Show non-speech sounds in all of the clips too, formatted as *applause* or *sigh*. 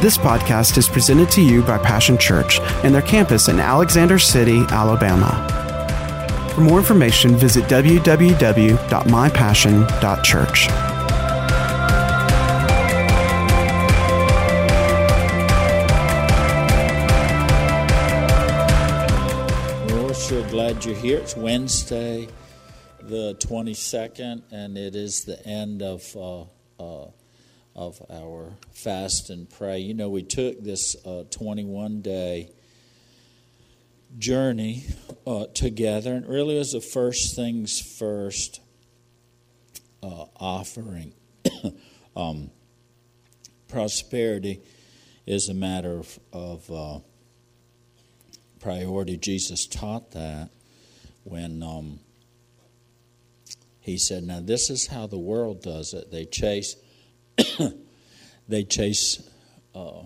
This podcast is presented to you by Passion Church and their campus in Alexander City, Alabama. For more information, visit www.mypassion.church. We're glad you're here. It's Wednesday, the 22nd, and it is the end of uh, uh, of our fast and pray. You know, we took this uh, 21 day journey uh, together, and really was the first things first uh, offering. *coughs* um, prosperity is a matter of, of uh, priority. Jesus taught that when um, he said, Now, this is how the world does it. They chase *coughs* they chase uh,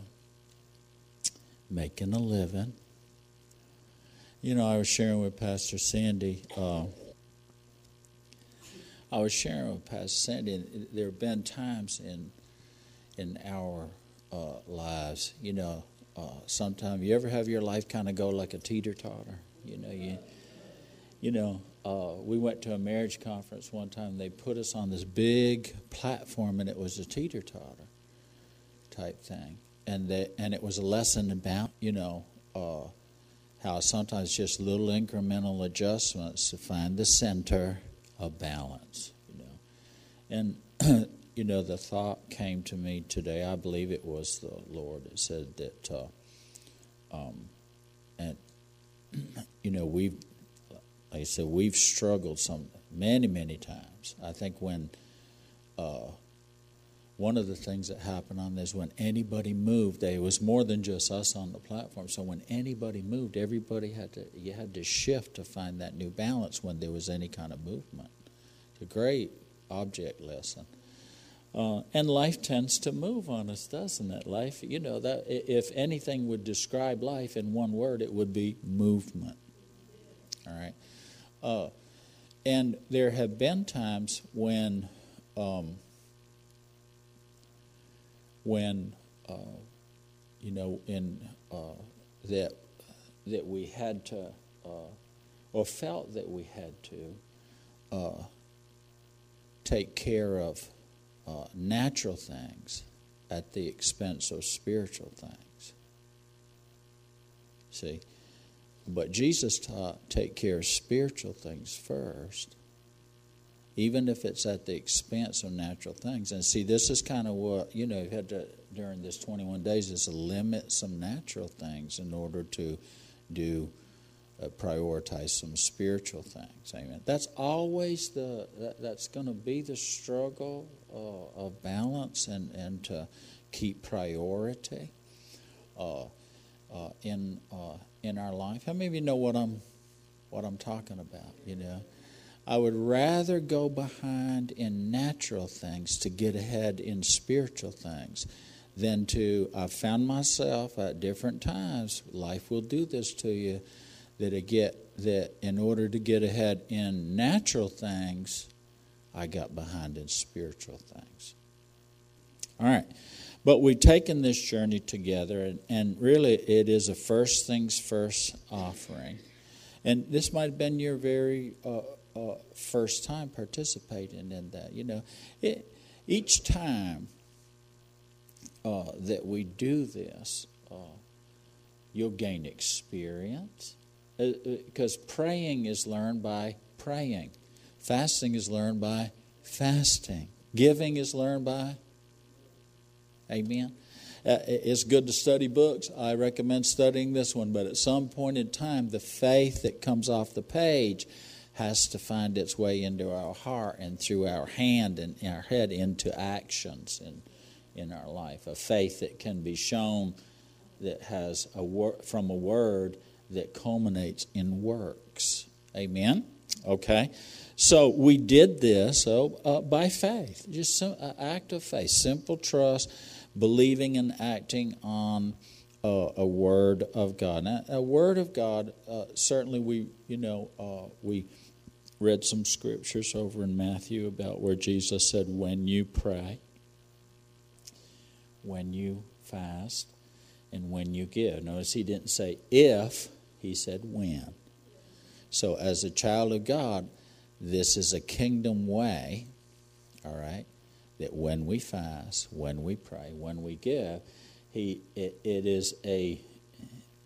making a living. You know, I was sharing with Pastor Sandy. Uh, I was sharing with Pastor Sandy, and there have been times in in our uh, lives, you know, uh, sometimes you ever have your life kind of go like a teeter totter. You know, you you know, uh, we went to a marriage conference one time. They put us on this big platform, and it was a teeter totter type thing, and they, and it was a lesson about you know uh, how sometimes just little incremental adjustments to find the center of balance. You know, and *clears throat* you know the thought came to me today. I believe it was the Lord that said that, uh, um, and *clears throat* you know we've like I said, we've struggled some many, many times. I think when uh, one of the things that happened on this, when anybody moved, there was more than just us on the platform. So when anybody moved, everybody had to you had to shift to find that new balance when there was any kind of movement. It's a great object lesson. Uh, and life tends to move on us, doesn't it? Life, you know, that if anything would describe life in one word, it would be movement. All right. Uh, and there have been times when, um, when uh, you know, in uh, that that we had to, uh, or felt that we had to, uh, take care of uh, natural things at the expense of spiritual things. See but Jesus taught take care of spiritual things first, even if it's at the expense of natural things. And see, this is kind of what, you know, you had to, during this 21 days, is limit some natural things in order to do, uh, prioritize some spiritual things. Amen. That's always the, that, that's going to be the struggle uh, of balance and, and to keep priority. Uh, uh, in uh, in our life. How many of you know what I'm what I'm talking about? You know, I would rather go behind in natural things to get ahead in spiritual things than to. I found myself at different times. Life will do this to you. That get that in order to get ahead in natural things, I got behind in spiritual things. All right. But we've taken this journey together, and, and really it is a first things first offering. And this might have been your very uh, uh, first time participating in that. You know, it, each time uh, that we do this, uh, you'll gain experience. Because uh, uh, praying is learned by praying, fasting is learned by fasting, giving is learned by Amen. Uh, it's good to study books. I recommend studying this one, but at some point in time, the faith that comes off the page has to find its way into our heart and through our hand and our head into actions in, in our life. A faith that can be shown that has a wor- from a word that culminates in works. Amen. Okay. So we did this so, uh, by faith, just an act of faith, simple trust believing and acting on uh, a word of God. Now, a word of God, uh, certainly we, you know, uh, we read some scriptures over in Matthew about where Jesus said, when you pray, when you fast and when you give. Notice he didn't say if, he said when. So, as a child of God, this is a kingdom way, all right, that when we fast, when we pray, when we give, he, it, it is a,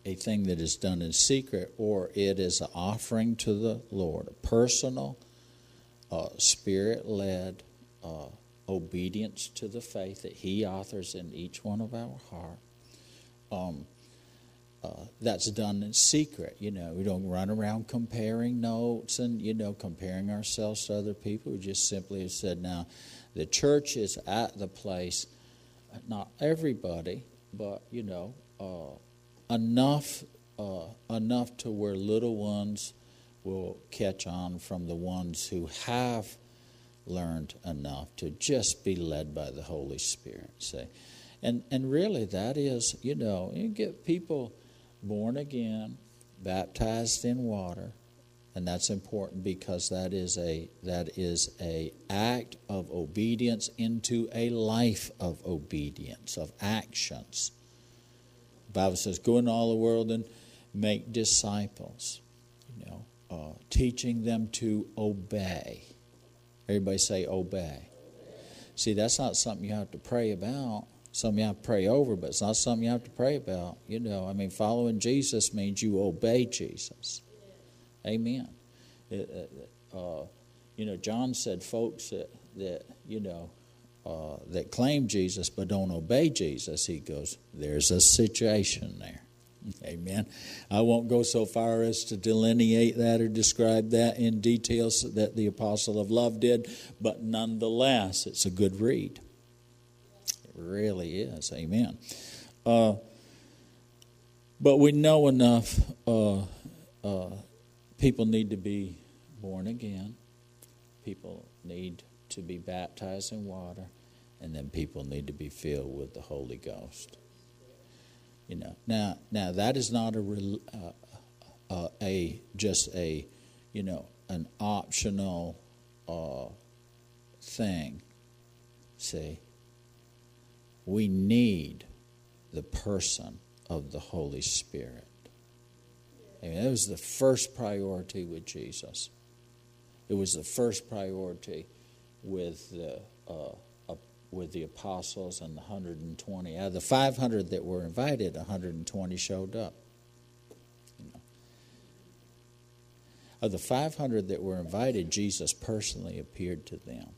a thing that is done in secret or it is an offering to the Lord, a personal, uh, spirit led uh, obedience to the faith that He authors in each one of our heart. Um, uh, that's done in secret. You know, we don't run around comparing notes and, you know, comparing ourselves to other people. We just simply have said, now, the church is at the place, not everybody, but, you know, uh, enough, uh, enough to where little ones will catch on from the ones who have learned enough to just be led by the Holy Spirit. See? And, and really, that is, you know, you get people born again, baptized in water, and that's important because that is a that is a act of obedience into a life of obedience of actions. The Bible says, "Go into all the world and make disciples." You know, uh, teaching them to obey. Everybody say obey. See, that's not something you have to pray about something you have to pray over, but it's not something you have to pray about. You know, I mean, following Jesus means you obey Jesus. Amen. It, uh, you know, John said, folks that, that you know, uh, that claim Jesus but don't obey Jesus, he goes, there's a situation there. *laughs* Amen. I won't go so far as to delineate that or describe that in details that the apostle of love did, but nonetheless, it's a good read It really is. Amen. Uh, but we know enough. Uh, uh, people need to be born again. People need to be baptized in water, and then people need to be filled with the Holy Ghost. You know, now, now that is not a uh, uh, a just a you know an optional uh, thing. See, we need the person of the Holy Spirit. I mean, that was the first priority with Jesus. It was the first priority with the uh, uh, with the apostles and the 120. Out of the 500 that were invited, 120 showed up. You know. Of the 500 that were invited, Jesus personally appeared to them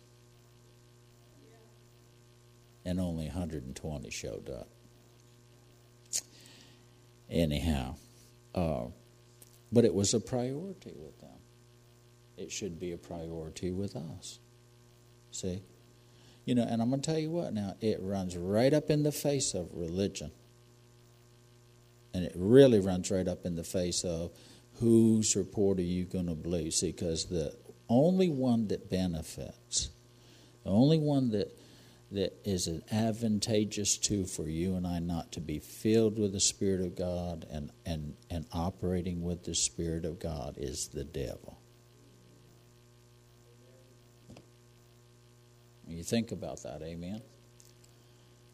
and only 120 showed up. Anyhow, uh, but it was a priority with them. It should be a priority with us. See? You know, and I'm going to tell you what now, it runs right up in the face of religion. And it really runs right up in the face of whose report are you going to believe? See, because the only one that benefits, the only one that that is advantageous to for you and I not to be filled with the Spirit of God and, and, and operating with the Spirit of God is the devil. You think about that, amen?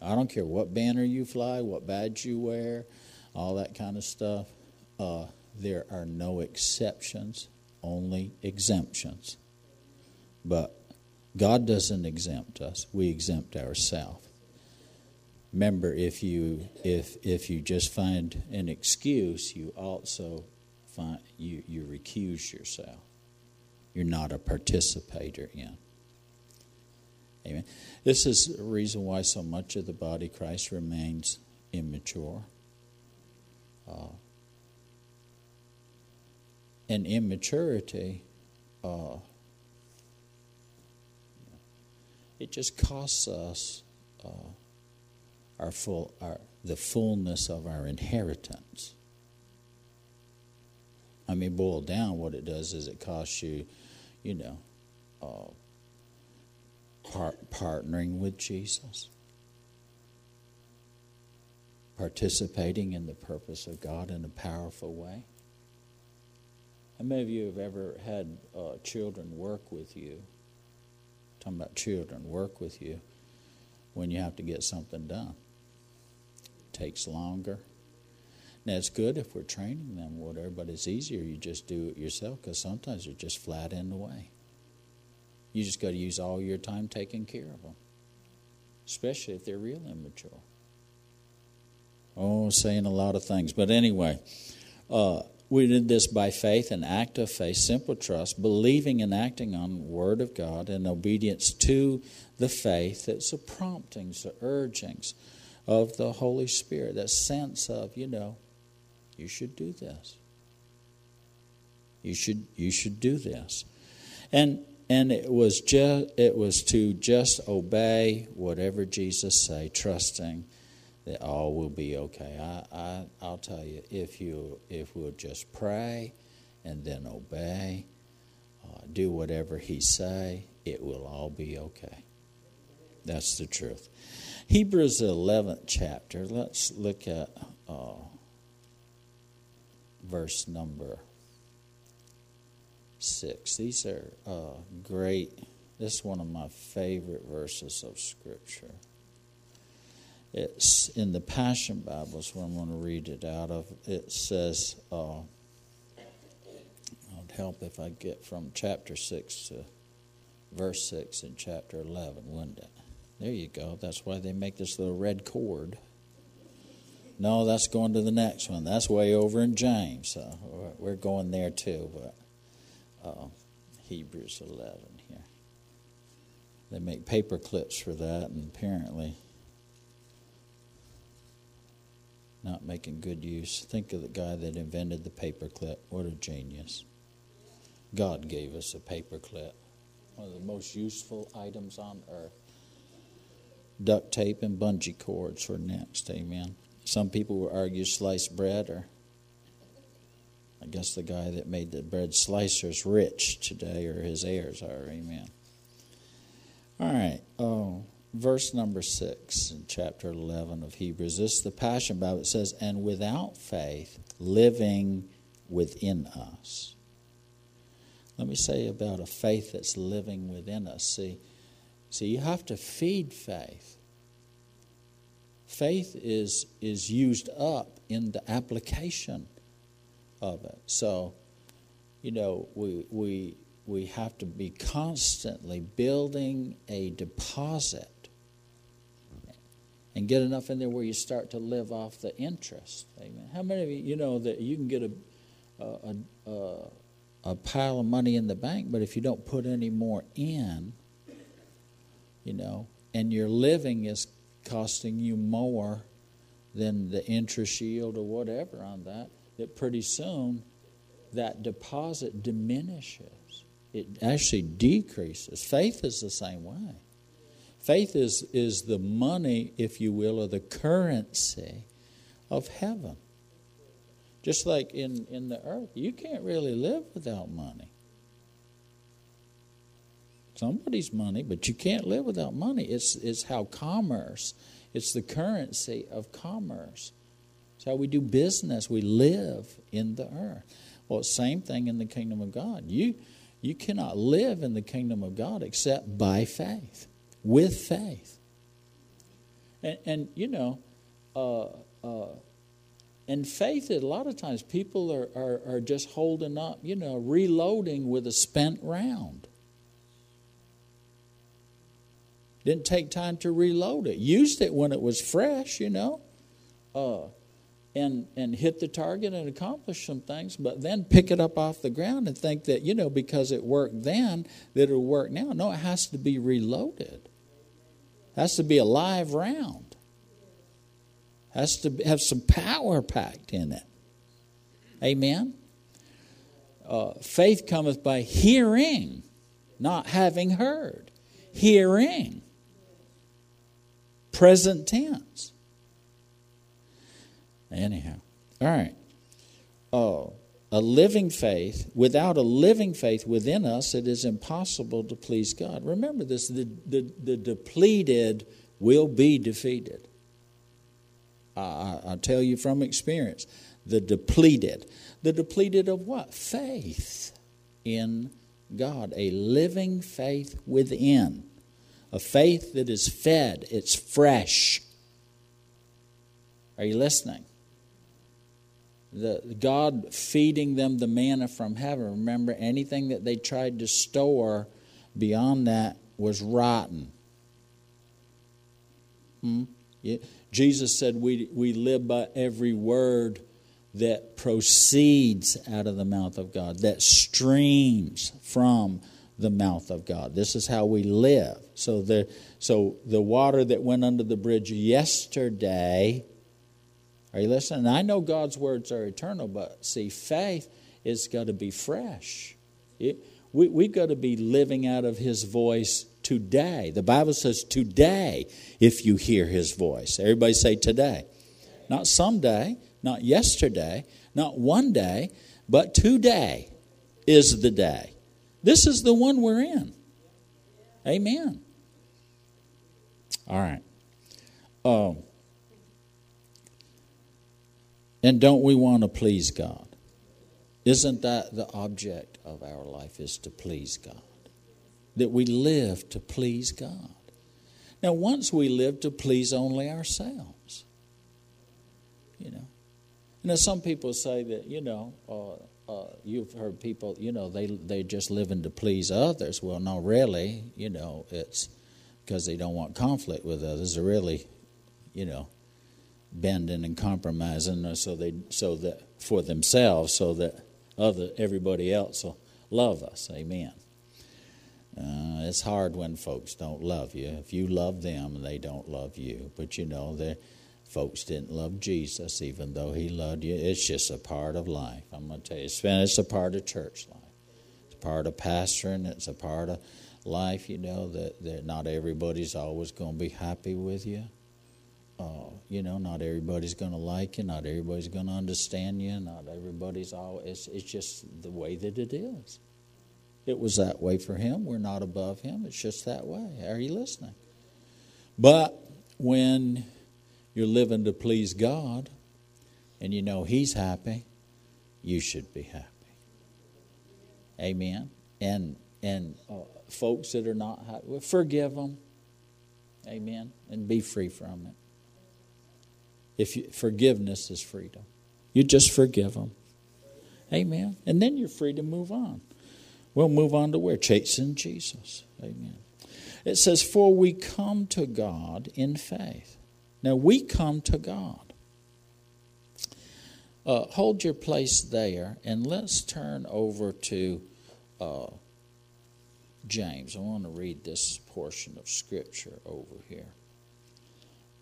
I don't care what banner you fly, what badge you wear, all that kind of stuff. Uh, there are no exceptions, only exemptions. But God doesn't exempt us, we exempt ourselves. Remember, if you if if you just find an excuse, you also find you, you recuse yourself. You're not a participator in. Amen. This is the reason why so much of the body Christ remains immature. Uh, and immaturity uh, it just costs us uh, our full our the fullness of our inheritance. I mean, boiled down, what it does is it costs you, you know, uh, part, partnering with Jesus, participating in the purpose of God in a powerful way. How many of you have ever had uh, children work with you talking about children, work with you when you have to get something done. It takes longer. Now, it's good if we're training them, whatever, but it's easier you just do it yourself because sometimes they're just flat in the way. You just got to use all your time taking care of them, especially if they're real immature. Oh, saying a lot of things. But anyway, uh, we did this by faith, an act of faith, simple trust, believing and acting on Word of God, and obedience to the faith. It's the promptings, the urgings of the Holy Spirit, that sense of, you know, you should do this. You should you should do this. And and it was just it was to just obey whatever Jesus say, trusting that all will be okay. I, I I'll tell you if you if we'll just pray and then obey, uh, do whatever He say, it will all be okay. That's the truth. Hebrews 11th chapter. Let's look at uh, verse number six. These are uh, great. This is one of my favorite verses of Scripture. It's in the Passion Bible, is what I'm going to read it out of. It says, uh, it'd help if I get from chapter 6 to verse 6 in chapter 11, wouldn't it? There you go. That's why they make this little red cord. No, that's going to the next one. That's way over in James. So we're going there too. But uh, Hebrews 11 here. They make paper clips for that, and apparently not making good use. Think of the guy that invented the paper clip. What a genius. God gave us a paper clip, one of the most useful items on earth. Duct tape and bungee cords for next. Amen. Some people will argue sliced bread, or I guess the guy that made the bread slicer's rich today, or his heirs are. Amen. All right. Oh, verse number six in chapter 11 of Hebrews. This is the Passion Bible. It says, And without faith, living within us. Let me say about a faith that's living within us. See, see, you have to feed faith faith is is used up in the application of it. So, you know, we we we have to be constantly building a deposit and get enough in there where you start to live off the interest. Amen. How many of you you know that you can get a a, a, a pile of money in the bank, but if you don't put any more in, you know, and your living is costing you more than the interest yield or whatever on that, that pretty soon that deposit diminishes. It actually decreases. Faith is the same way. Faith is, is the money, if you will, or the currency of heaven. Just like in, in the earth, you can't really live without money somebody's money, but you can't live without money. It's, it's how commerce, it's the currency of commerce. It's how we do business. We live in the earth. Well, same thing in the kingdom of God. You, you cannot live in the kingdom of God except by faith, with faith. And, and you know, uh, uh, and faith, a lot of times people are, are, are just holding up, you know, reloading with a spent round. Didn't take time to reload it. Used it when it was fresh, you know, uh, and and hit the target and accomplish some things. But then pick it up off the ground and think that you know because it worked then that it'll work now. No, it has to be reloaded. Has to be a live round. Has to have some power packed in it. Amen. Uh, faith cometh by hearing, not having heard. Hearing present tense. Anyhow, all right. Oh, a living faith, without a living faith within us, it is impossible to please God. Remember this the, the, the depleted will be defeated. I, I tell you from experience the depleted. The depleted of what? Faith in God, a living faith within a faith that is fed, it's fresh. Are you listening? The, God feeding them the manna from heaven. Remember, anything that they tried to store beyond that was rotten. Hmm? Yeah. Jesus said we, we live by every word that proceeds out of the mouth of God, that streams from the mouth of God. This is how we live. So the, so the water that went under the bridge yesterday, are you listening? I know God's words are eternal, but see, faith is got to be fresh. It, we, we've got to be living out of His voice today. The Bible says today if you hear his voice. Everybody say today. Not someday, not yesterday, not one day, but today is the day. This is the one we're in. Amen. All right. Um, and don't we want to please God? Isn't that the object of our life is to please God? that we live to please God. Now, once we live to please only ourselves, you know. Now, some people say that, you know, uh, uh, you've heard people, you know, they they just living to please others. Well, no, really, you know, it's because they don't want conflict with others. They're really, you know, bending and compromising so they so that for themselves, so that other everybody else will love us. Amen. Uh, it's hard when folks don't love you. If you love them, and they don't love you. But you know, the folks didn't love Jesus, even though He loved you. It's just a part of life. I'm going to tell you, it's, it's a part of church life. It's a part of pastoring. It's a part of life. You know that, that not everybody's always going to be happy with you. Uh, you know, not everybody's going to like you. Not everybody's going to understand you. Not everybody's all. It's, it's just the way that it is. It was that way for him. We're not above him. It's just that way. Are you listening? But when you're living to please God and you know he's happy, you should be happy. Amen. And and uh, folks that are not happy, forgive them. Amen. And be free from it. If you, forgiveness is freedom, you just forgive them. Amen. And then you're free to move on. We'll move on to where? Chasing Jesus. Amen. It says, For we come to God in faith. Now, we come to God. Uh, hold your place there, and let's turn over to uh, James. I want to read this portion of Scripture over here.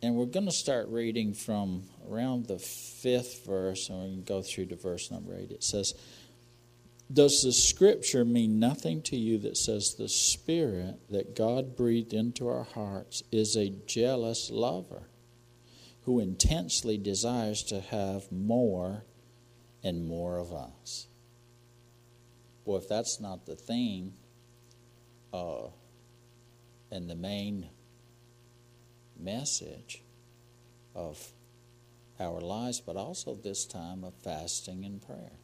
And we're going to start reading from around the fifth verse, and we can go through to verse number eight. It says, does the scripture mean nothing to you that says the Spirit that God breathed into our hearts is a jealous lover who intensely desires to have more and more of us? Well, if that's not the theme uh, and the main message of our lives, but also this time of fasting and prayer.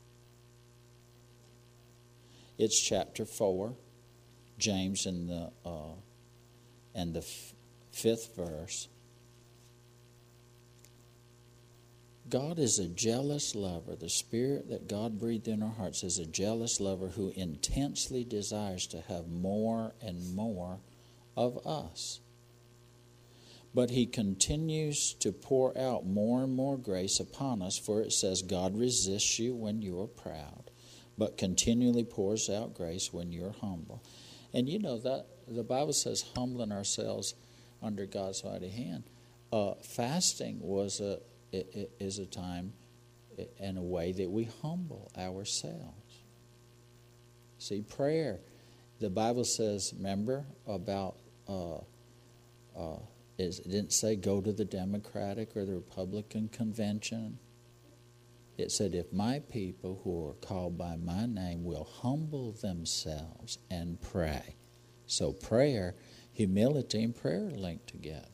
It's chapter 4, James in the, uh, and the f- fifth verse. God is a jealous lover. The spirit that God breathed in our hearts is a jealous lover who intensely desires to have more and more of us. But he continues to pour out more and more grace upon us, for it says, God resists you when you are proud but continually pours out grace when you're humble. And you know that the Bible says humbling ourselves under God's mighty hand. Uh, fasting was a is a time and a way that we humble ourselves. See, prayer. The Bible says, remember about uh, uh, it didn't say go to the Democratic or the Republican convention it said, If my people who are called by my name will humble themselves and pray. So prayer, humility, and prayer are linked together.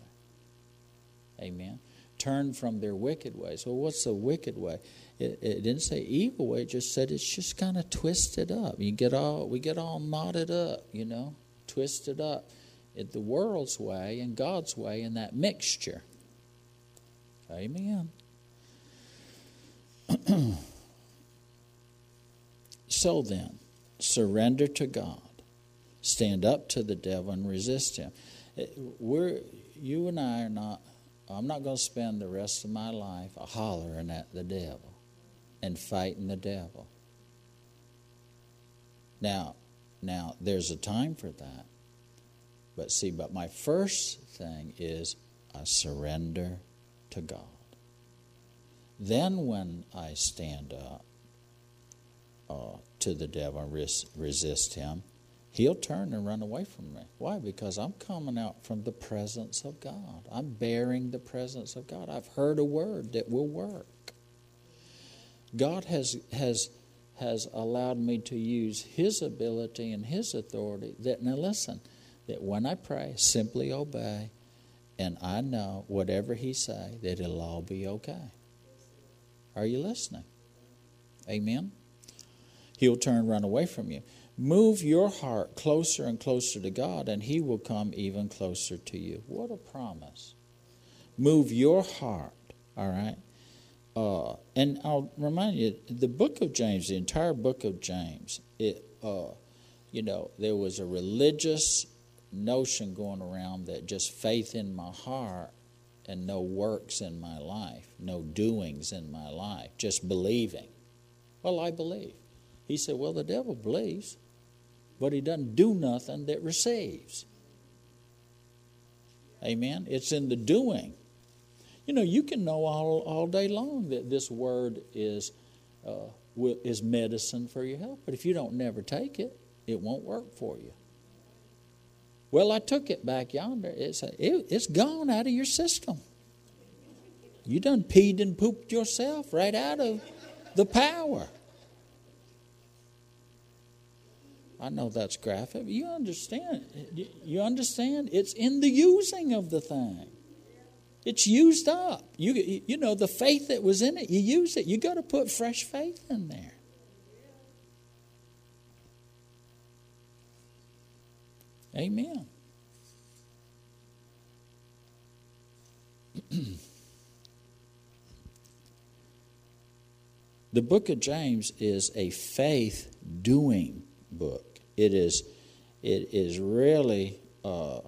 Amen. Turn from their wicked ways. Well, what's the wicked way? It, it didn't say evil way. It just said it's just kind of twisted up. You get all we get all knotted up, you know, twisted up. It, the world's way and God's way in that mixture. Amen. *clears throat* so then, surrender to God, stand up to the devil, and resist him. Eh, we're, you and I are not, I'm not going to spend the rest of my life hollering at the devil and fighting the devil. Now, now there's a time for that. But see, but my first thing is I surrender to God. Then, when I stand up uh, to the devil and res- resist him, he'll turn and run away from me. Why? Because I'm coming out from the presence of God. I'm bearing the presence of God. I've heard a word that will work. God has has has allowed me to use His ability and His authority. That now listen, that when I pray, simply obey, and I know whatever He say, that it'll all be okay. Are you listening? Amen. He'll turn run away from you. Move your heart closer and closer to God, and He will come even closer to you. What a promise. Move your heart, all right? Uh, and I'll remind you, the book of James, the entire book of James, it, uh, you know, there was a religious notion going around that just faith in my heart and no works in my life, no doings in my life, just believing. Well, I believe. He said, Well, the devil believes, but he doesn't do nothing that receives. Amen? It's in the doing. You know, you can know all, all day long that this word is, uh, is medicine for your health, but if you don't never take it, it won't work for you. Well, I took it back yonder. It's, a, it, it's gone out of your system. You done peed and pooped yourself right out of the power. I know that's graphic. You understand? You understand? It's in the using of the thing. It's used up. You, you know, the faith that was in it, you use it. You got to put fresh faith in there. Amen. the book of James is a faith doing book. It is, it is really uh,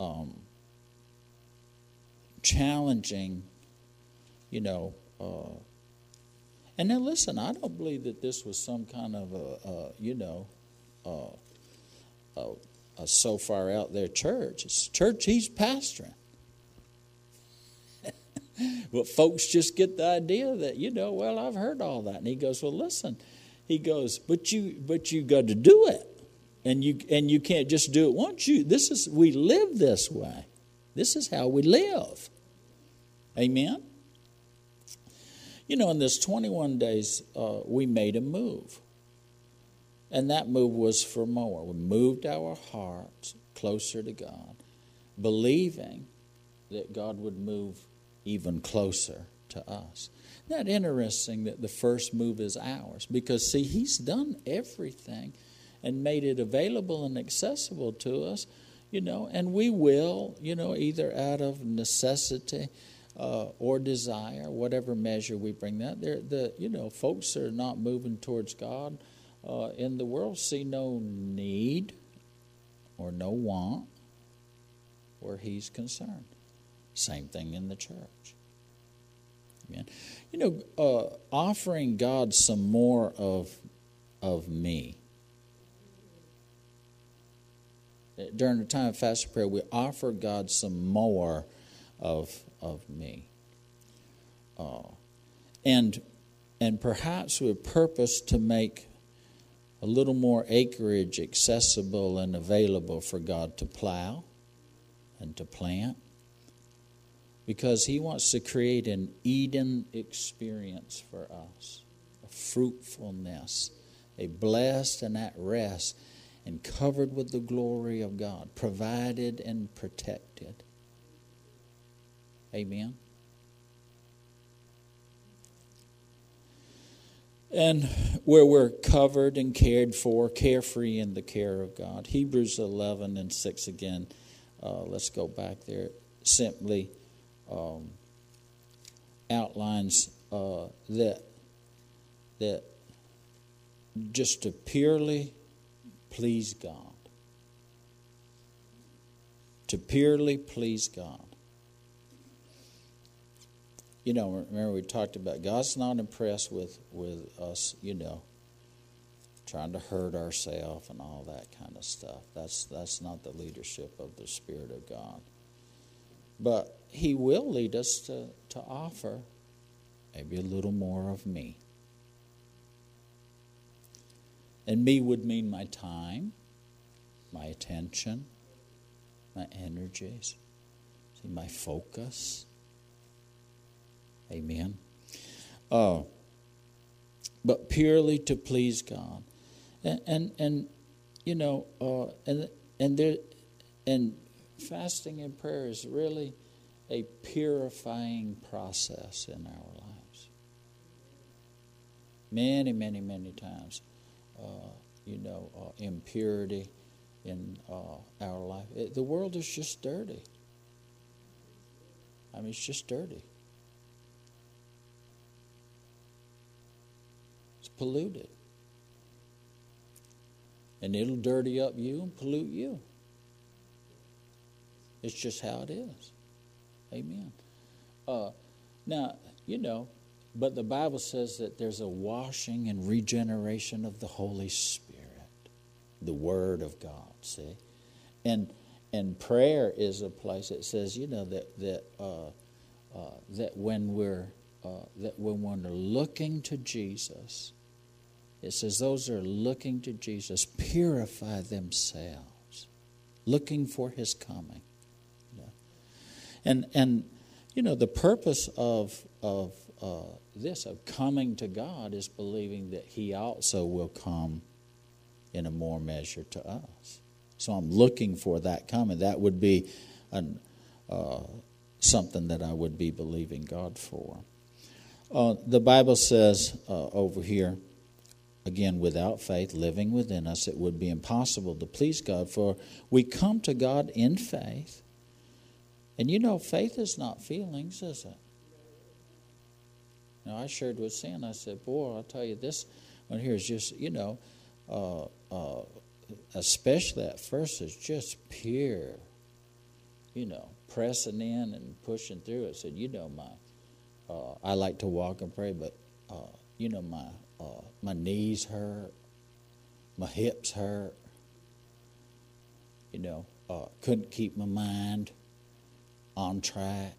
um, challenging, you know. Uh, and now, listen, I don't believe that this was some kind of a, you know, uh, a, so far out there church. It's church he's pastoring. *laughs* but folks just get the idea that you know, well, I've heard all that, and he goes, well, listen, he goes, but you, but you got to do it, and you and you can't just do it once. You this is we live this way. This is how we live. Amen? You know, in this 21 days, uh, we made a move. And that move was for more. We moved our hearts closer to God, believing that God would move even closer to us. Isn't that interesting that the first move is ours? Because, see, He's done everything and made it available and accessible to us, you know, and we will, you know, either out of necessity uh, or desire, whatever measure we bring that. There, the you know, folks are not moving towards God uh, in the world see no need or no want where He's concerned. Same thing in the church. Amen. You know, uh, offering God some more of of me. During the time of fasting prayer, we offer God some more of of me. Uh, and, and perhaps with purpose to make a little more acreage accessible and available for God to plow and to plant. Because He wants to create an Eden experience for us a fruitfulness, a blessed and at rest, and covered with the glory of God, provided and protected. Amen. And where we're covered and cared for, carefree in the care of God. Hebrews 11 and 6 again. Uh, let's go back there. Simply um, outlines uh, that that just to purely please God. To purely please God. You know, remember we talked about God's not impressed with, with us, you know, trying to hurt ourselves and all that kind of stuff. That's that's not the leadership of the Spirit of God. But He will lead us to, to offer maybe a little more of me. And me would mean my time, my attention, my energies, my focus. Amen. Uh, but purely to please God. And, and, and you know, uh, and, and, there, and fasting and prayer is really a purifying process in our lives. Many, many, many times uh, you know, uh, impurity in uh, our life. It, the world is just dirty. I mean, it's just dirty. Polluted. And it'll dirty up you and pollute you. It's just how it is. Amen. Uh, now, you know, but the Bible says that there's a washing and regeneration of the Holy Spirit, the Word of God, see? And and prayer is a place that says, you know, that that uh, uh, that when we're uh, that when we're looking to Jesus, it says those are looking to Jesus purify themselves, looking for His coming. And and you know the purpose of of uh, this of coming to God is believing that He also will come in a more measure to us. So I'm looking for that coming. That would be an, uh, something that I would be believing God for. Uh, the Bible says uh, over here, again, without faith living within us, it would be impossible to please God, for we come to God in faith. And you know, faith is not feelings, is it? Now, I shared with Sin, I said, Boy, I'll tell you, this one here is just, you know, uh, uh, especially at first, it's just pure, you know, pressing in and pushing through. I said, You know, my, uh, I like to walk and pray, but, uh, you know, my, uh, my knees hurt, my hips hurt, you know, uh, couldn't keep my mind on track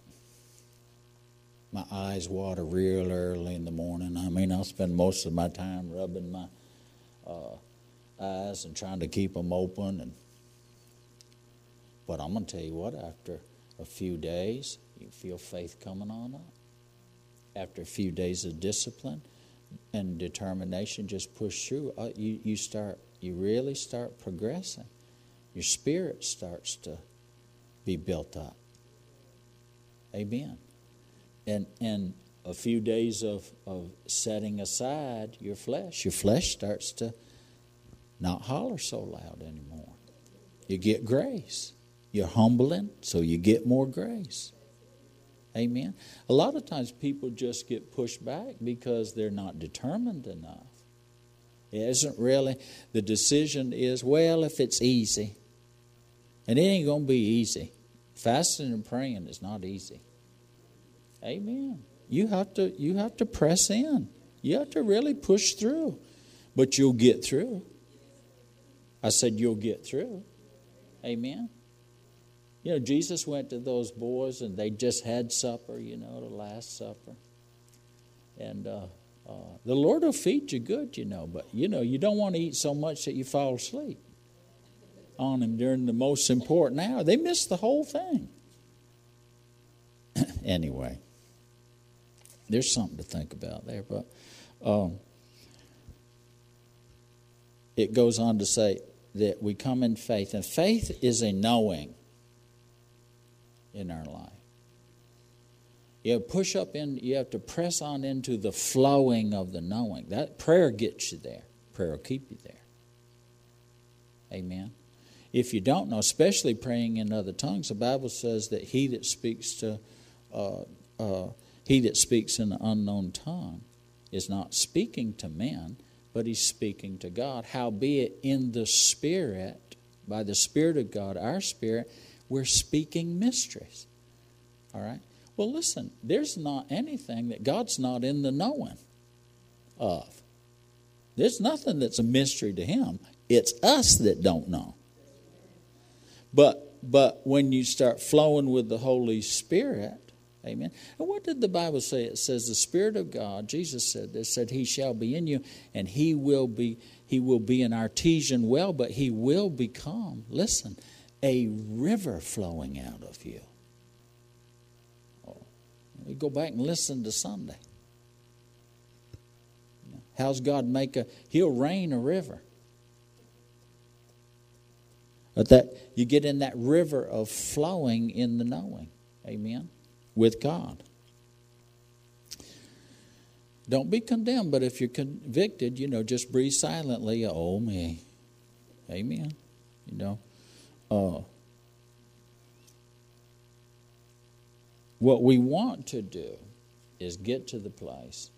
my eyes water real early in the morning. I mean, I'll spend most of my time rubbing my uh, eyes and trying to keep them open. And but I'm to tell you what, after a few days, you feel faith coming on up. After a few days of discipline and determination, just push through. Uh, you you start you really start progressing. Your spirit starts to be built up. Amen and and a few days of, of setting aside your flesh, your flesh starts to not holler so loud anymore. You get grace. You're humbling, so you get more grace. Amen. A lot of times people just get pushed back because they're not determined enough. It isn't really, the decision is, well, if it's easy. And it ain't going to be easy. Fasting and praying is not easy. Amen. You have to you have to press in. You have to really push through. But you'll get through. I said you'll get through. Amen. You know, Jesus went to those boys and they just had supper, you know, the Last Supper. And uh, uh, the Lord will feed you good, you know, but you know, you don't want to eat so much that you fall asleep on Him during the most important hour. They missed the whole thing. *clears throat* anyway there's something to think about there. But um, it goes on to say that we come in faith, and faith is a knowing in our life. You have push up in, you have to press on into the flowing of the knowing. That prayer gets you there. Prayer will keep you there. Amen. If you don't know, especially praying in other tongues, the Bible says that he that speaks to uh, uh, He that speaks in an unknown tongue is not speaking to men, but he's speaking to God. Howbeit, in the Spirit, by the Spirit of God, our spirit, we're speaking mysteries. All right? Well, listen, there's not anything that God's not in the knowing of. There's nothing that's a mystery to Him. It's us that don't know. But but when you start flowing with the Holy Spirit, Amen. And what did the Bible say? It says the Spirit of God, Jesus said this, said he shall be in you, and he will be he will be an artesian well, but he will become, listen, a river flowing out of you. Oh, we go back and listen to Sunday. How's God make a he'll rain a river. But that you get in that river of flowing in the knowing. Amen with God. Don't be condemned, but if you're convicted, you know, just breathe silently. Oh, me. Amen. You know, uh, what we want to do is get to the place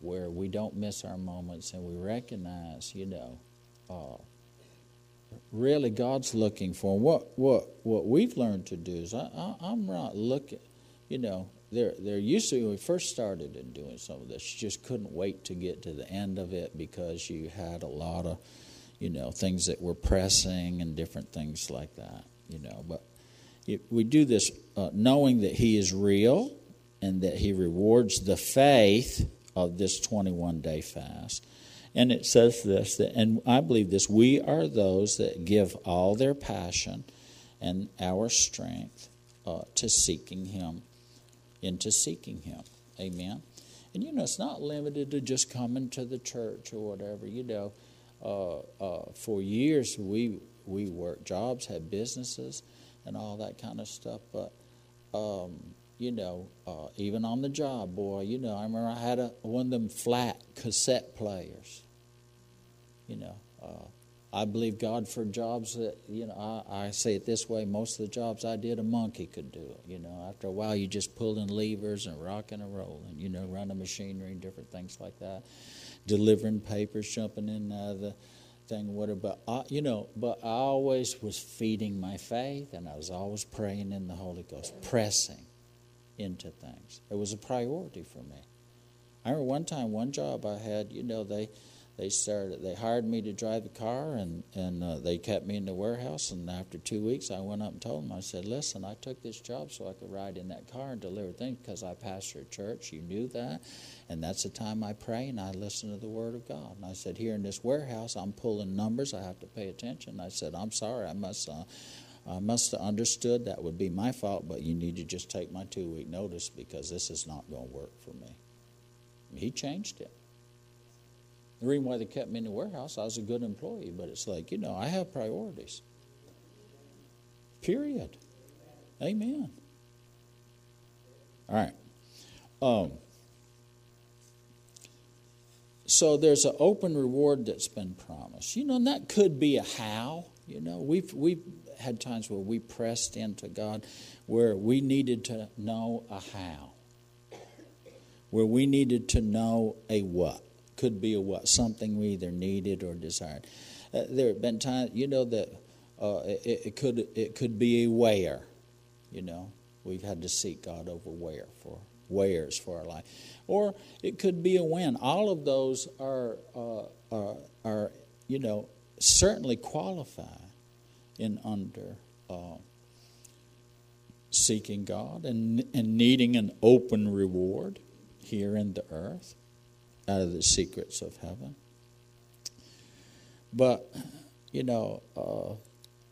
where we don't miss our moments and we recognize, you know, uh, really God's looking for. What what what we've learned to do is I, I, am not looking. You know, there there used to when we first started in doing some of this, you just couldn't wait to get to the end of it because you had a lot of, you know, things that were pressing and different things like that. You know, but it, we do this uh, knowing that He is real and that He rewards the faith of this 21 day fast and it says this, that, and I believe this we are those that give all their passion and our strength uh, to seeking Him, into seeking Him. Amen. And you know, it's not limited to just coming to the church or whatever. You know, uh, uh, for years we we worked jobs, had businesses, and all that kind of stuff. But um, you know, uh, even on the job, boy, you know, I remember I had a, one of them flat cassette players you know, uh, I believe God for jobs that, you know, I, I, say it this way most of the jobs I did, a monkey could do it. You know, after a while, you just pulling levers and rocking and rolling, you know, running machinery and different things like that, delivering papers, jumping in the thing, whatever. But, I, you know, but I always was feeding my faith and I was always praying in the Holy Ghost, pressing into things. It was a priority for me. I remember one time, one job I had, you know, they they started they hired me to drive the car and and uh, they kept me in the warehouse. And after two weeks i went up and told them i said listen i took this job so i could ride in that car and deliver things because i pastor a church. You knew that. And that's the time i pray and i listen to the word of god. And i said here in this warehouse i'm pulling numbers. I have to pay attention. I said i'm sorry. I must uh, I must have understood that would be my fault, but you need to just take my two week notice because this is not going to work for me. He changed it. The reason why they kept me in the warehouse, I was a good employee, but it's like, you know, I have priorities. Period. Amen. All right. Um, so there's an open reward that's been promised. You know, and that could be a how. You know, we've we've had times where we pressed into God where we needed to know a how. Where we needed to know a what could be a what something we either needed or desired. Uh, there have been times, you know, that uh, it, it, could it could be a where. You know, we've had to seek God over where for wheres for our life, or it could be a when. All of those are uh, are, are you know certainly qualify in under. Uh, seeking God and, and needing an open reward here in the earth out of the secrets of heaven. But, you know, uh,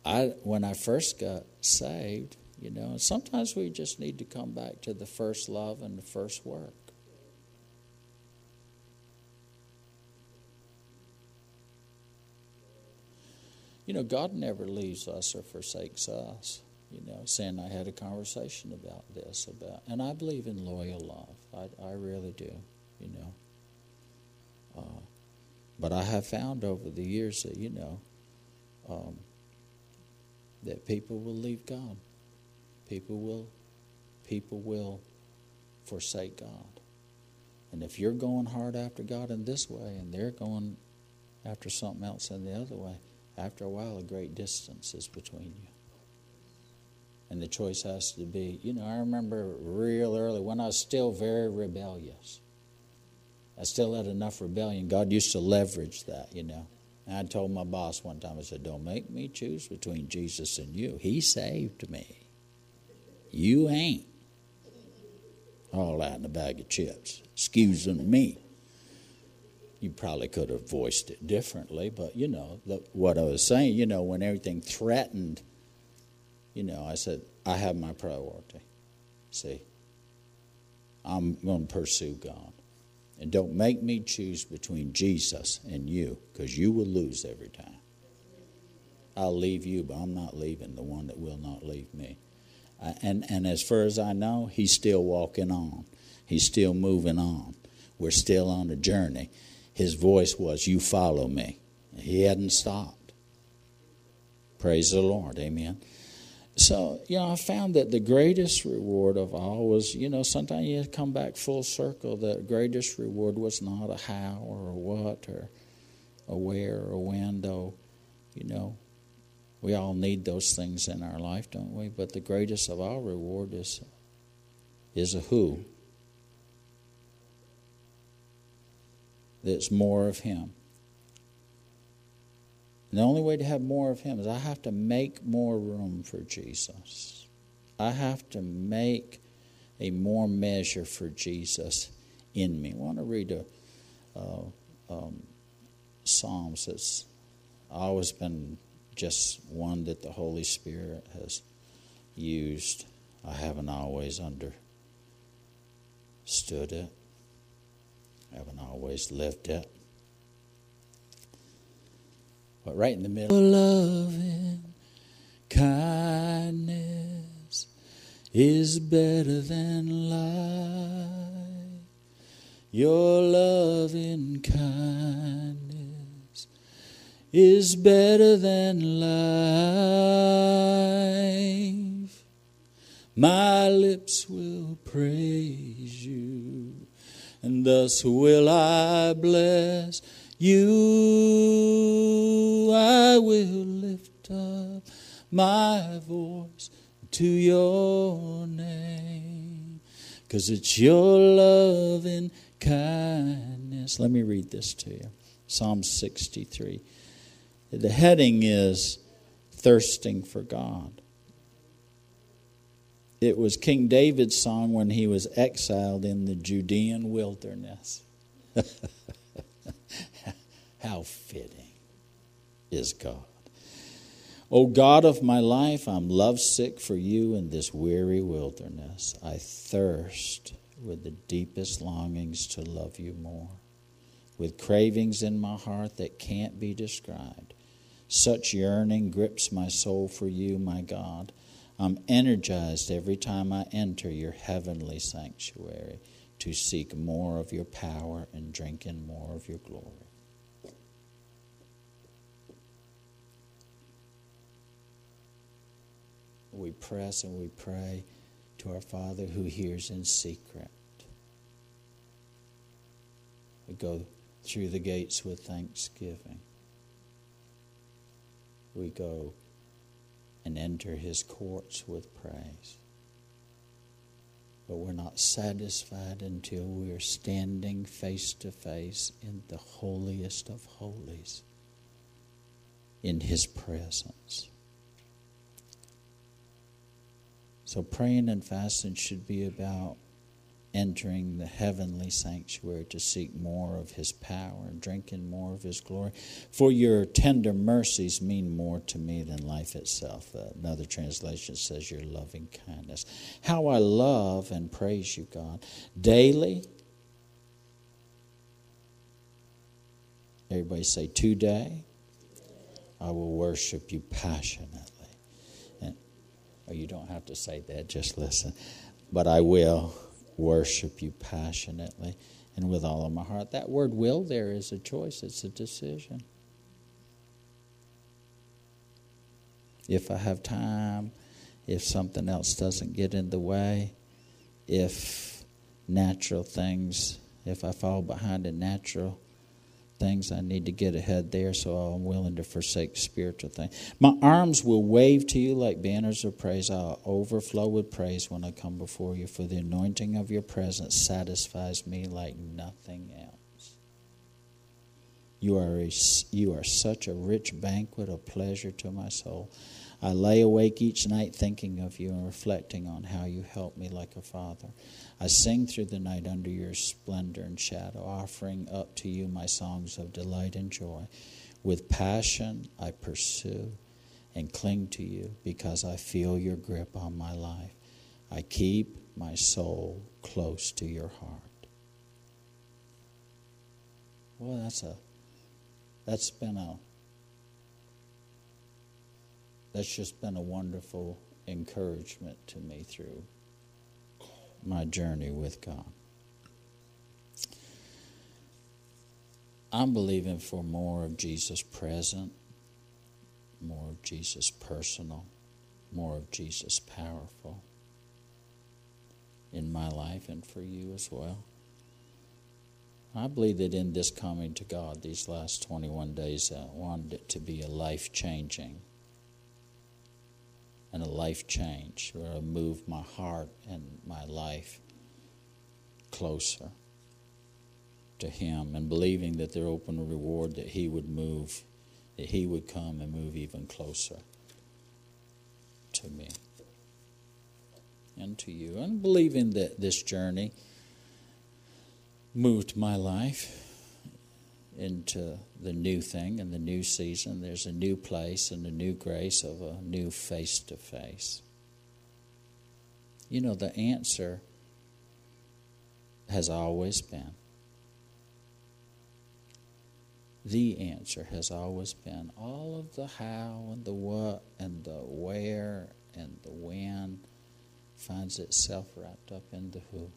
I when I first got saved, you know, sometimes we just need to come back to the first love and the first work. You know, God never leaves us or forsakes us. You know, saying I had a conversation about this, about, and I believe in loyal love. I, I really do. You know, uh, but I have found over the years that, you know, um, that people will leave God. People will, people will forsake God. And if you're going hard after God in this way and they're going after something else in the other way, after a while, a great distance is between you. And the choice has to be, you know, I remember real early when I was still very rebellious. I still had enough rebellion. God used to leverage that, you know. And I told my boss one time, I said, Don't make me choose between Jesus and you. He saved me. You ain't. All that in a bag of chips. Excuse me. You probably could have voiced it differently, but you know, what I was saying, you know, when everything threatened, you know, I said, I have my priority. See, I'm going to pursue God. And don't make me choose between Jesus and you, because you will lose every time. I'll leave you, but I'm not leaving the one that will not leave me. and, and as far as I know, he's still walking on. He's still moving on. We're still on a journey. His voice was, You follow me. He hadn't stopped. Praise the Lord. Amen. So, you know, I found that the greatest reward of all was, you know, sometimes you come back full circle. The greatest reward was not a how or a what or a where or a when, though, you know, we all need those things in our life, don't we? But the greatest of all reward is, is a who. That's more of Him. And the only way to have more of Him is I have to make more room for Jesus. I have to make a more measure for Jesus in me. I want to read a uh, um, Psalms that's always been just one that the Holy Spirit has used. I haven't always understood it. I haven't always lived it. But right in the middle, loving kindness is better than life. Your loving kindness is better than life. My lips will praise you, and thus will I bless you I will lift up my voice to your name. Because it's your love and kindness. Let me read this to you Psalm 63. The heading is Thirsting for God. It was King David's song when he was exiled in the Judean wilderness. *laughs* How fitting is God. O God of my life, I'm lovesick for you in this weary wilderness. I thirst with the deepest longings to love you more, with cravings in my heart that can't be described. Such yearning grips my soul for you, my God. I'm energized every time I enter your heavenly sanctuary to seek more of your power and drink in more of your glory. We press and we pray to our Father who hears in secret. We go through the gates with thanksgiving. We go and enter his courts with praise. But we're not satisfied until we are standing face to face in the holiest of holies, in his presence. So praying and fasting should be about entering the heavenly sanctuary to seek more of his power and drinking more of his glory. For your tender mercies mean more to me than life itself. Uh, another translation says your loving kindness. How I love and praise you, God. Daily, everybody say, today, I will worship you passionately. Oh, you don't have to say that, just listen. But I will worship you passionately and with all of my heart. That word will there is a choice, it's a decision. If I have time, if something else doesn't get in the way, if natural things. If I fall behind in natural things, I need to get ahead there, so I'm willing to forsake spiritual things. My arms will wave to you like banners of praise. I'll overflow with praise when I come before you, for the anointing of your presence satisfies me like nothing else. You are, a, you are such a rich banquet of pleasure to my soul. I lay awake each night thinking of you and reflecting on how you help me like a father. I sing through the night under your splendor and shadow, offering up to you my songs of delight and joy. With passion, I pursue and cling to you because I feel your grip on my life. I keep my soul close to your heart. Well, that's a that's been a that's just been a wonderful encouragement to me through my journey with God. I'm believing for more of Jesus present, more of Jesus personal, more of Jesus powerful in my life and for you as well. I believe that in this coming to God, these last 21 days, I wanted it to be a life changing and a life change where I move my heart and my life closer to Him and believing that there open a reward that He would move, that He would come and move even closer to me and to you. And believing that this journey moved my life into the new thing and the new season. There's a new place and a new grace of a new face to face. You know, the answer has always been. The answer has always been all of the how and the what and the where and the when finds itself wrapped up in the who.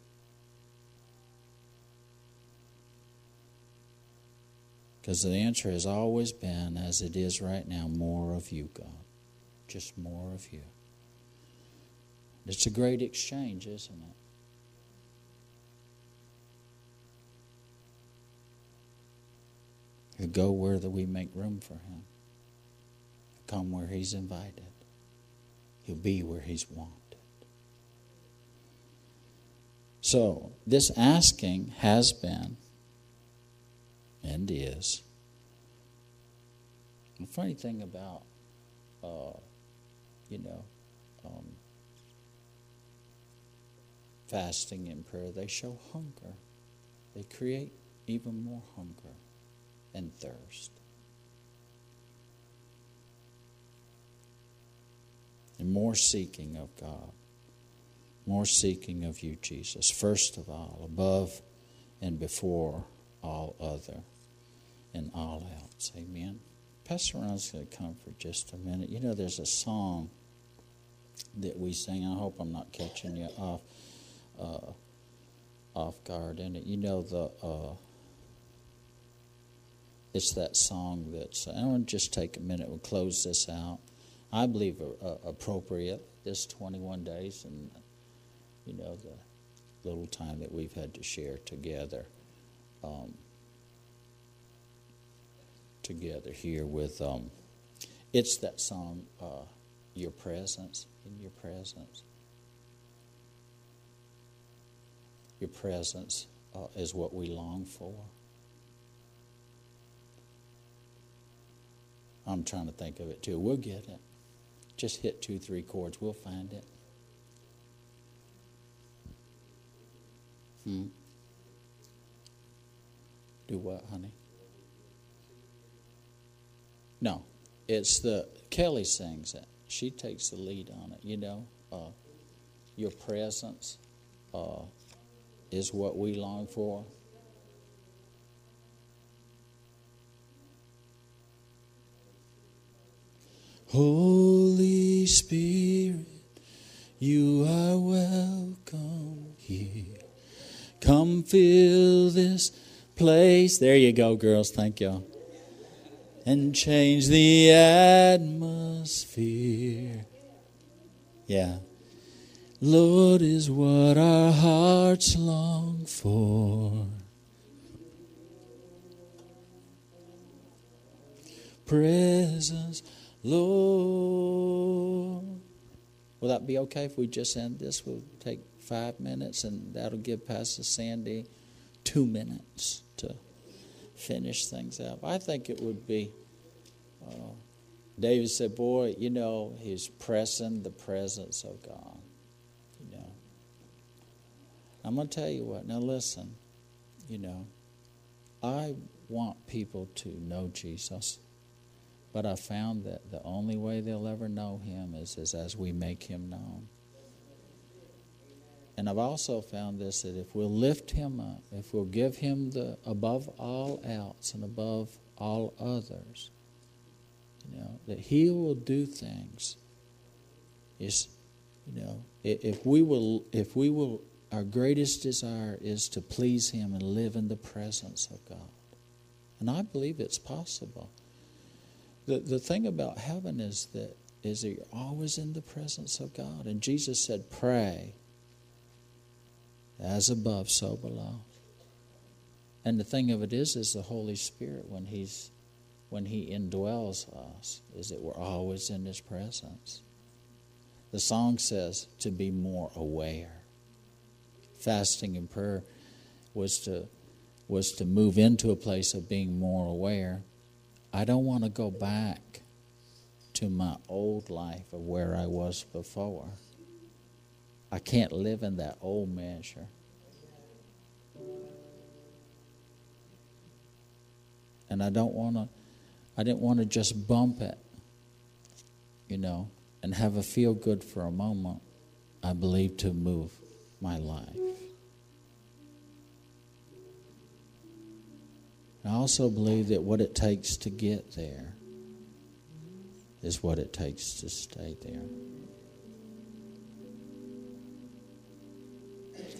Because the answer has always been, as it is right now, more of you, God. Just more of you. It's a great exchange, isn't it? He'll go where that we make room for him. He'll come where he's invited. He'll be where he's wanted. So, this asking has been and is. The funny thing about, uh, you know, um, fasting and prayer, they show hunger. They create even more hunger and thirst. And more seeking of God, more seeking of you, Jesus, first of all, above and before all other and all else. Amen. Pastor Ron's going to come for just a minute. You know, there's a song that we sing. I hope I'm not catching you off uh, off guard in it. You know the uh, it's that song that's. I want to just take a minute. We'll close this out. I believe uh, appropriate this 21 days and you know the little time that we've had to share together. Um, together here with um, it's that song uh, your presence in your presence. Your presence uh, is what we long for. I'm trying to think of it too. We'll get it. Just hit two three chords. We'll find it. Hmm. Do what honey no, it's the Kelly sings it. She takes the lead on it. You know, uh, your presence uh, is what we long for. Holy Spirit, you are welcome here. Come fill this place. There you go, girls. Thank you and change the atmosphere. Yeah. Lord, is what our hearts long for. Presence, Lord. Will that be okay if we just end this? We'll take five minutes, and that'll give Pastor Sandy two minutes to finish things up. I think it would be. Uh, David said, Boy, you know, he's pressing the presence of God. You know. I'm going to tell you what. Now, listen. You know, I want people to know Jesus, but I found that the only way they'll ever know him is, is as we make him known. And I've also found this that if we'll lift him up, if we'll give him the above all else and above all others, you know, that he will do things. Is you know, if we will if we will our greatest desire is to please him and live in the presence of God. And I believe it's possible. The the thing about heaven is that is that you're always in the presence of God. And Jesus said, Pray as above, so below. And the thing of it is, is the Holy Spirit when He's when He indwells us, is that we're always in His presence. The song says to be more aware. Fasting and prayer was to was to move into a place of being more aware. I don't want to go back to my old life of where I was before. I can't live in that old measure. And I don't want to, I didn't want to just bump it, you know, and have a feel good for a moment. I believe to move my life. I also believe that what it takes to get there is what it takes to stay there.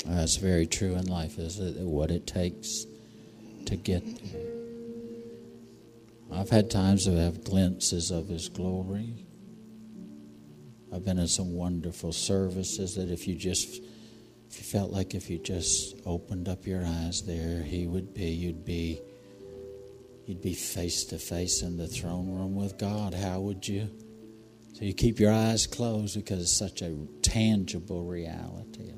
That's very true in life, is it? What it takes to get there. I've had times to have glimpses of His glory. I've been in some wonderful services that if you just, if you felt like if you just opened up your eyes there, He would be, you'd be, you'd be face to face in the throne room with God. How would you? So you keep your eyes closed because it's such a tangible reality.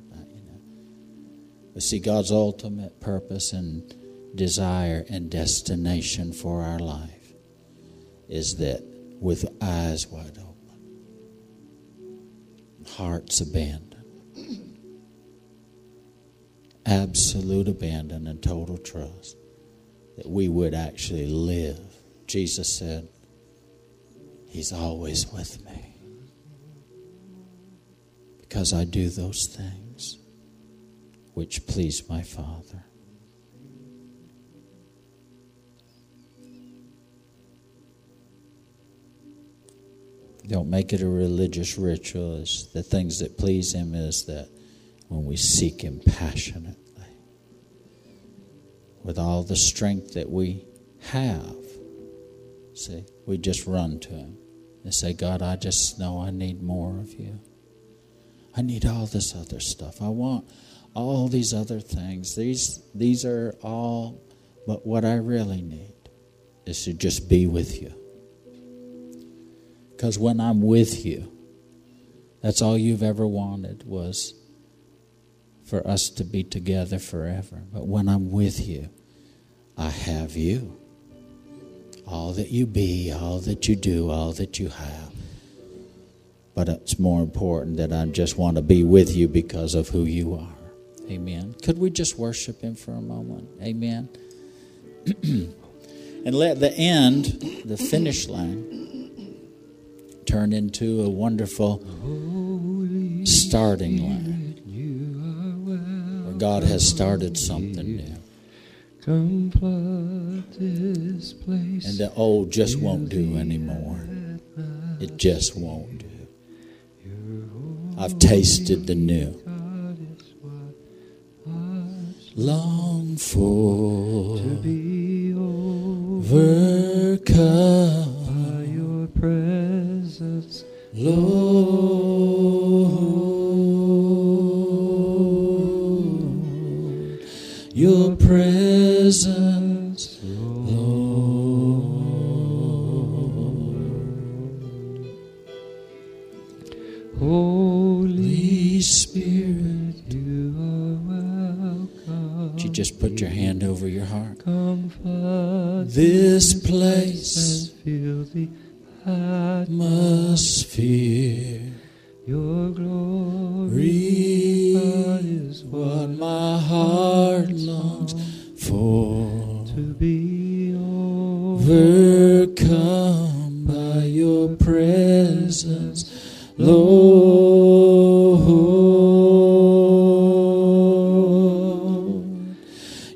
But see, God's ultimate purpose and desire and destination for our life is that with eyes wide open, hearts abandoned, absolute abandon and total trust, that we would actually live. Jesus said, He's always with me because I do those things which please my Father. Don't make it a religious ritual. It's the things that please Him is that when we seek Him passionately, with all the strength that we have, see, we just run to Him and say, God, I just know I need more of you. I need all this other stuff. I want all these other things. These, these are all, but what I really need is to just be with you. Because when I'm with you, that's all you've ever wanted was for us to be together forever. But when I'm with you, I have you. All that you be, all that you do, all that you have. But it's more important that I just want to be with you because of who you are. Amen. Could we just worship Him for a moment? Amen. *clears throat* and let the end, the finish line, turn into a wonderful starting line where God has started something new. And the old just won't do anymore. It just won't do. I've tasted the new long for to be overcome by your presence, Lord. Your presence. Put your hand over your heart? This place, and fill the atmosphere. Your glory is what my heart longs for. to be Overcome by your presence, Lord.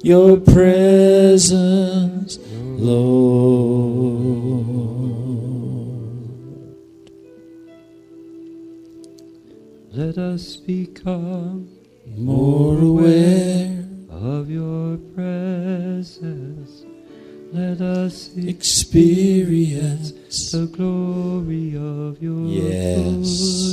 Your presence, Lord. Let us become More aware, of your presence. Let us experience the glory of your Yes.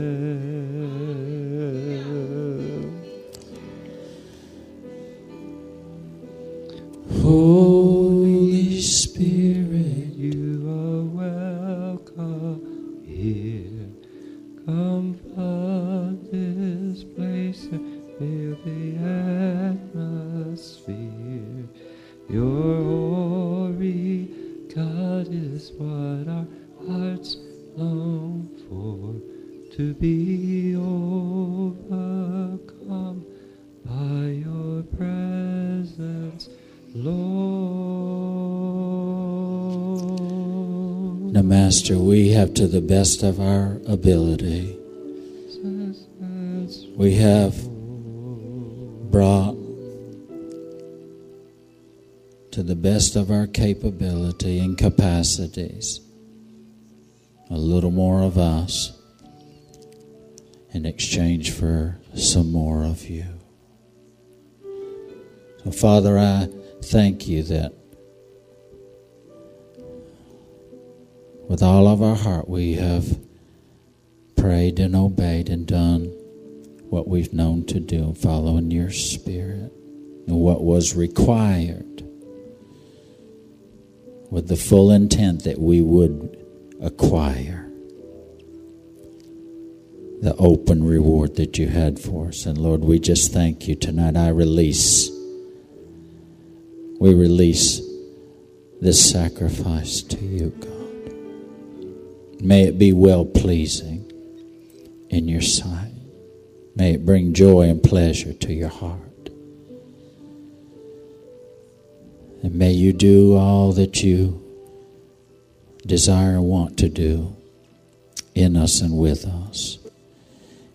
To be overcome by your presence, Lord. Now, Master, we have to the best of our ability, we have brought to the best of our capability and capacities a little more of us in exchange for some more of you. So, Father, I thank you that with all of our heart we have prayed and obeyed and done what we've known to do, following your Spirit and what was required with the full intent that we would acquire the open reward that you had for us. And Lord, we just thank you tonight. I release, we release this sacrifice to you, God. May it be well pleasing in your sight. May it bring joy and pleasure to your heart. And may you do all that you desire and want to do in us and with us.